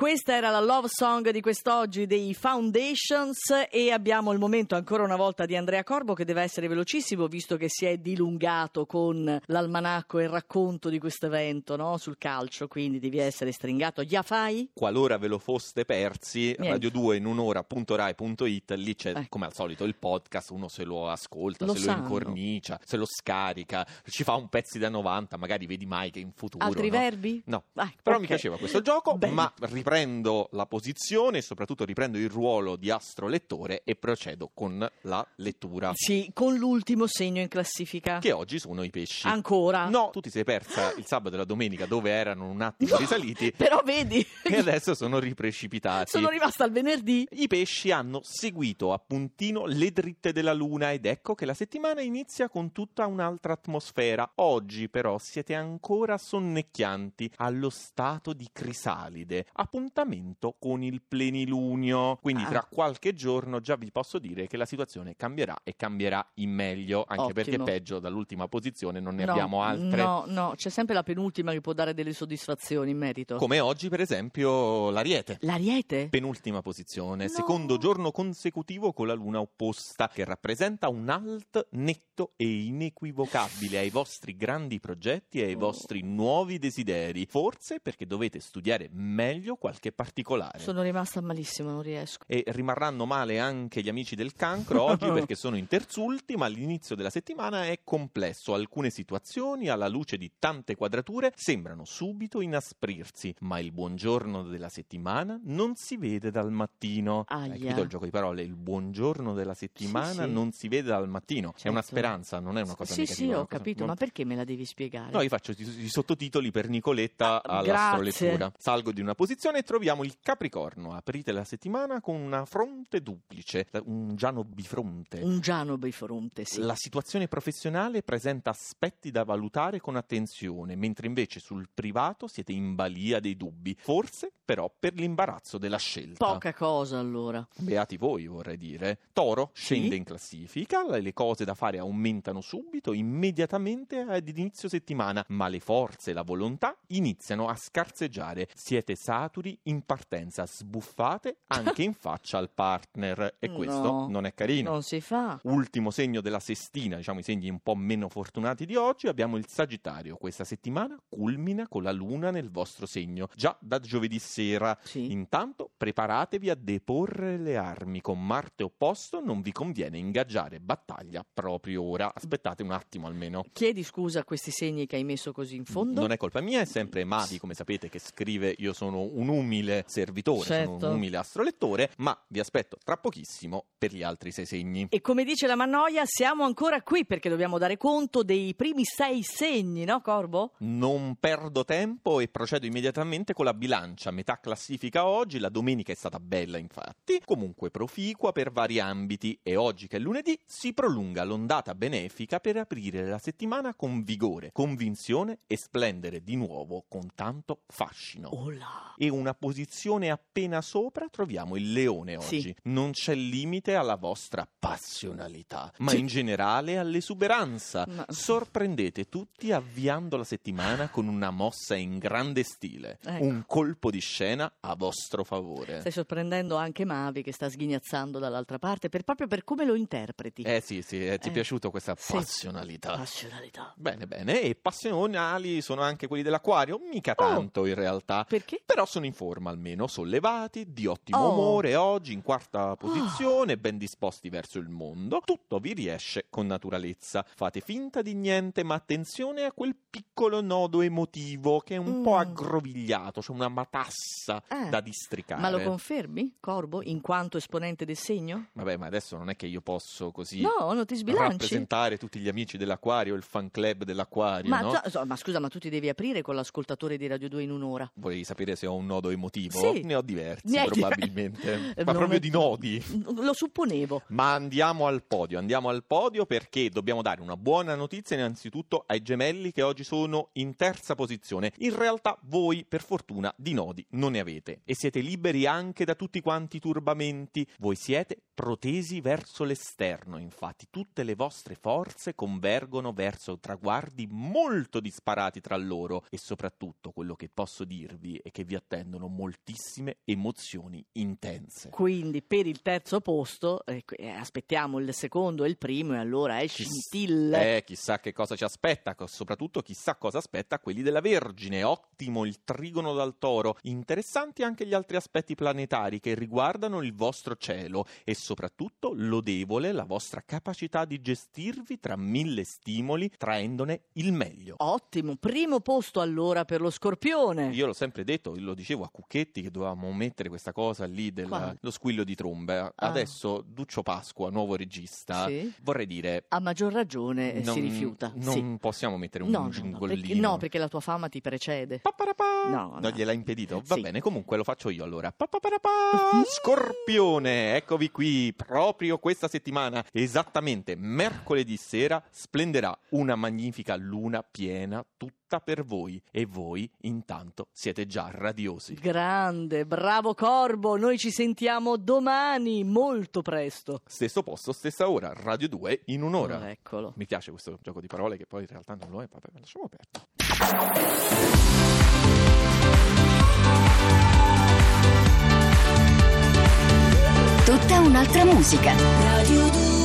Questa era la love song di quest'oggi dei Foundations e abbiamo il momento ancora una volta di Andrea Corbo che deve essere velocissimo visto che si è dilungato con l'almanacco e il racconto di questo evento no? sul calcio, quindi devi essere stringato. Già fai? Qualora ve lo foste persi, Niente. radio 2 in un'ora.rai.it, lì c'è Eh. come al solito il podcast, uno se lo ascolta, Lo se sanno. lo incornicia, se lo scarica, ci fa un pezzi da 90, magari vedi mai che in futuro... Altri no? verbi? No, Ah, però ok. mi piaceva questo gioco, Bene. ma riprendo la posizione e soprattutto riprendo il ruolo di astrolettore e procedo con la lettura. Sì, con l'ultimo segno in classifica. Che oggi sono i pesci. Ancora? No, tu ti sei persa il sabato e la domenica dove erano un attimo No, risaliti Però vedi, e adesso sono riprecipitati. sono rimasta al venerdì. I pesci hanno seguito a puntino le dritte della Luna ed ecco che la settimana inizia con tutta un'altra atmosfera. Oggi però siete ancora sonnecchianti allo stato di crisalide. Appuntamento con il plenilunio. Quindi Ah. tra qualche giorno già vi posso dire che la situazione cambierà e cambierà in meglio, anche Ottimo. perché peggio dall'ultima posizione non ne No, abbiamo altre. No, no, c'è sempre la penultima che può dare delle soddisfazioni in merito. Come oggi, per esempio, l'Ariete. L'ariete? Penultima posizione, No. secondo giorno consecutivo con la luna opposta, che rappresenta un alt netto e inequivocabile ai vostri grandi progetti e ai Oh. vostri nuovi desideri. Forse perché dovete studiare meglio qualche particolare. Sono rimasta malissimo, non riesco. E rimarranno male anche gli amici del cancro oggi perché sono in terzulti, ma l'inizio della settimana è complesso. Alcune situazioni, alla luce di tante quadrature, sembrano subito inasprirsi, ma il buongiorno della settimana non si vede dal mattino. Aia. Hai capito il gioco di parole? Il buongiorno della settimana Sì, sì. non si vede dal mattino. È una Certo. speranza, non è una cosa sì, negativa. sì, è ho capito, ma perché me la devi spiegare? No, io faccio i, sottotitoli per Nicoletta Ah, all'astrolettura. Salgo di una posizione e troviamo il Capricorno. Aprite la settimana con una fronte duplice, un Giano bifronte. Un Giano Bifronte, sì. La situazione professionale presenta aspetti da valutare con attenzione, mentre invece sul privato siete in balia dei dubbi. Forse, però, per l'imbarazzo della scelta. Poca cosa allora. Beati voi, vorrei dire. Toro Sì. scende in classifica, le cose da fare aumentano subito, immediatamente ad inizio settimana, ma le forze e la volontà iniziano a scarseggiare. Siete saturi in partenza, sbuffate anche in faccia al partner e questo No, non è carino. Non si fa. Ultimo segno della sestina, diciamo i segni un po' meno fortunati di oggi, abbiamo il Sagittario. Questa settimana culmina con la luna nel vostro segno, già da giovedì sera. Sì. Intanto preparatevi a deporre le armi. Con Marte opposto non vi conviene ingaggiare battaglia proprio ora. Aspettate un attimo almeno. Chiedi scusa a questi segni che hai messo così in fondo. Non è colpa mia, è sempre Mavi, come sapete, che scrive io sono un umile servitore, sono Certo. un umile astrolettore, ma vi aspetto tra pochissimo per gli altri sei segni. E come dice la Mannoia, siamo ancora qui perché dobbiamo dare conto dei primi sei segni, no, Corbo? Non perdo tempo e procedo immediatamente con la bilancia. Metà classifica oggi, la domenica è stata bella infatti, comunque proficua per vari ambiti e oggi che è lunedì si prolunga l'ondata benefica per aprire la settimana con vigore, convinzione e splendere di nuovo con tanto fascino. Ola. E una posizione appena sopra troviamo il leone Sì. oggi. Non c'è limite alla vostra passionalità, ma Sì. in generale all'esuberanza. Ma- Sorprendete tutti avviando la settimana con una mossa in grande stile, Ecco. un colpo di scena a vostro favore. Stai sorprendendo anche Mavi che sta sghignazzando dall'altra parte per- proprio per come lo interpreti. Eh sì, sì, eh, ti è Eh. piaciuta questa Sì. passionalità. Passionalità. Bene, bene, e passionali sono anche quelli dell'acquario? Mica Oh. tanto in realtà. Perché? Però sono in forma almeno, sollevati, di ottimo Oh. umore oggi, in quarta posizione, ben disposti verso il mondo. Tutto vi riesce con naturalezza. Fate finta di niente, ma attenzione a quel piccolo nodo emotivo che è un Mm. po' aggrovigliato, c'è una matassa Eh. da districare. Ma lo confermi, Corbo, in quanto esponente del segno? Vabbè, ma adesso non è che io posso così No, non ti sbilanci. rappresentare tutti gli amici dell'acquario, il fan club dell'acquario, Ma, no? so- ma scusa, ma tu ti devi aprire con l'ascoltatore di Radio 2 in un'ora. Volevi sapere se ho un nodo nodo emotivo? Sì. Ne ho diversi Ne probabilmente, ma proprio è- di nodi. Lo supponevo. Ma andiamo al podio, andiamo al podio perché dobbiamo dare una buona notizia innanzitutto ai gemelli che oggi sono in terza posizione. In realtà voi per fortuna di nodi non ne avete e siete liberi anche da tutti quanti i turbamenti. Voi siete protesi verso l'esterno, infatti tutte le vostre forze convergono verso traguardi molto disparati tra loro e soprattutto quello che posso dirvi è che vi attendono moltissime emozioni intense. Quindi per il terzo posto eh, eh, aspettiamo il secondo e il primo e allora è Chiss- scintille. Eh, chissà che cosa ci aspetta, soprattutto chissà cosa aspetta quelli della Vergine. Ottimo il trigono dal toro. Interessanti anche gli altri aspetti planetari che riguardano il vostro cielo e soprattutto lodevole la vostra capacità di gestirvi tra mille stimoli traendone il meglio. Ottimo, primo posto allora per lo scorpione. Io l'ho sempre detto, lo dicevo a Cucchetti che dovevamo mettere questa cosa lì dello squillo di trombe. Adesso Duccio Pasqua, nuovo regista, Sì. vorrei dire A maggior ragione eh, si non- rifiuta. Non sì. possiamo mettere un No, no, no, perché, no, perché la tua fama ti precede. Paparapà. No, no. gliel'ha impedito? Va Sì. bene, comunque lo faccio io allora. Papaparapà. Scorpione, eccovi qui proprio questa settimana, esattamente mercoledì sera, splenderà una magnifica luna piena tutta per voi e voi intanto siete già radiosi. Grande, bravo Corbo, noi ci sentiamo domani, molto presto. Stesso posto, stessa ora, Radio 2 in un'ora. Oh, eccolo. Mi piace questo gioco di parole che poi in realtà non lo è, vabbè, lasciamo aperto. Tutta un'altra musica. Radio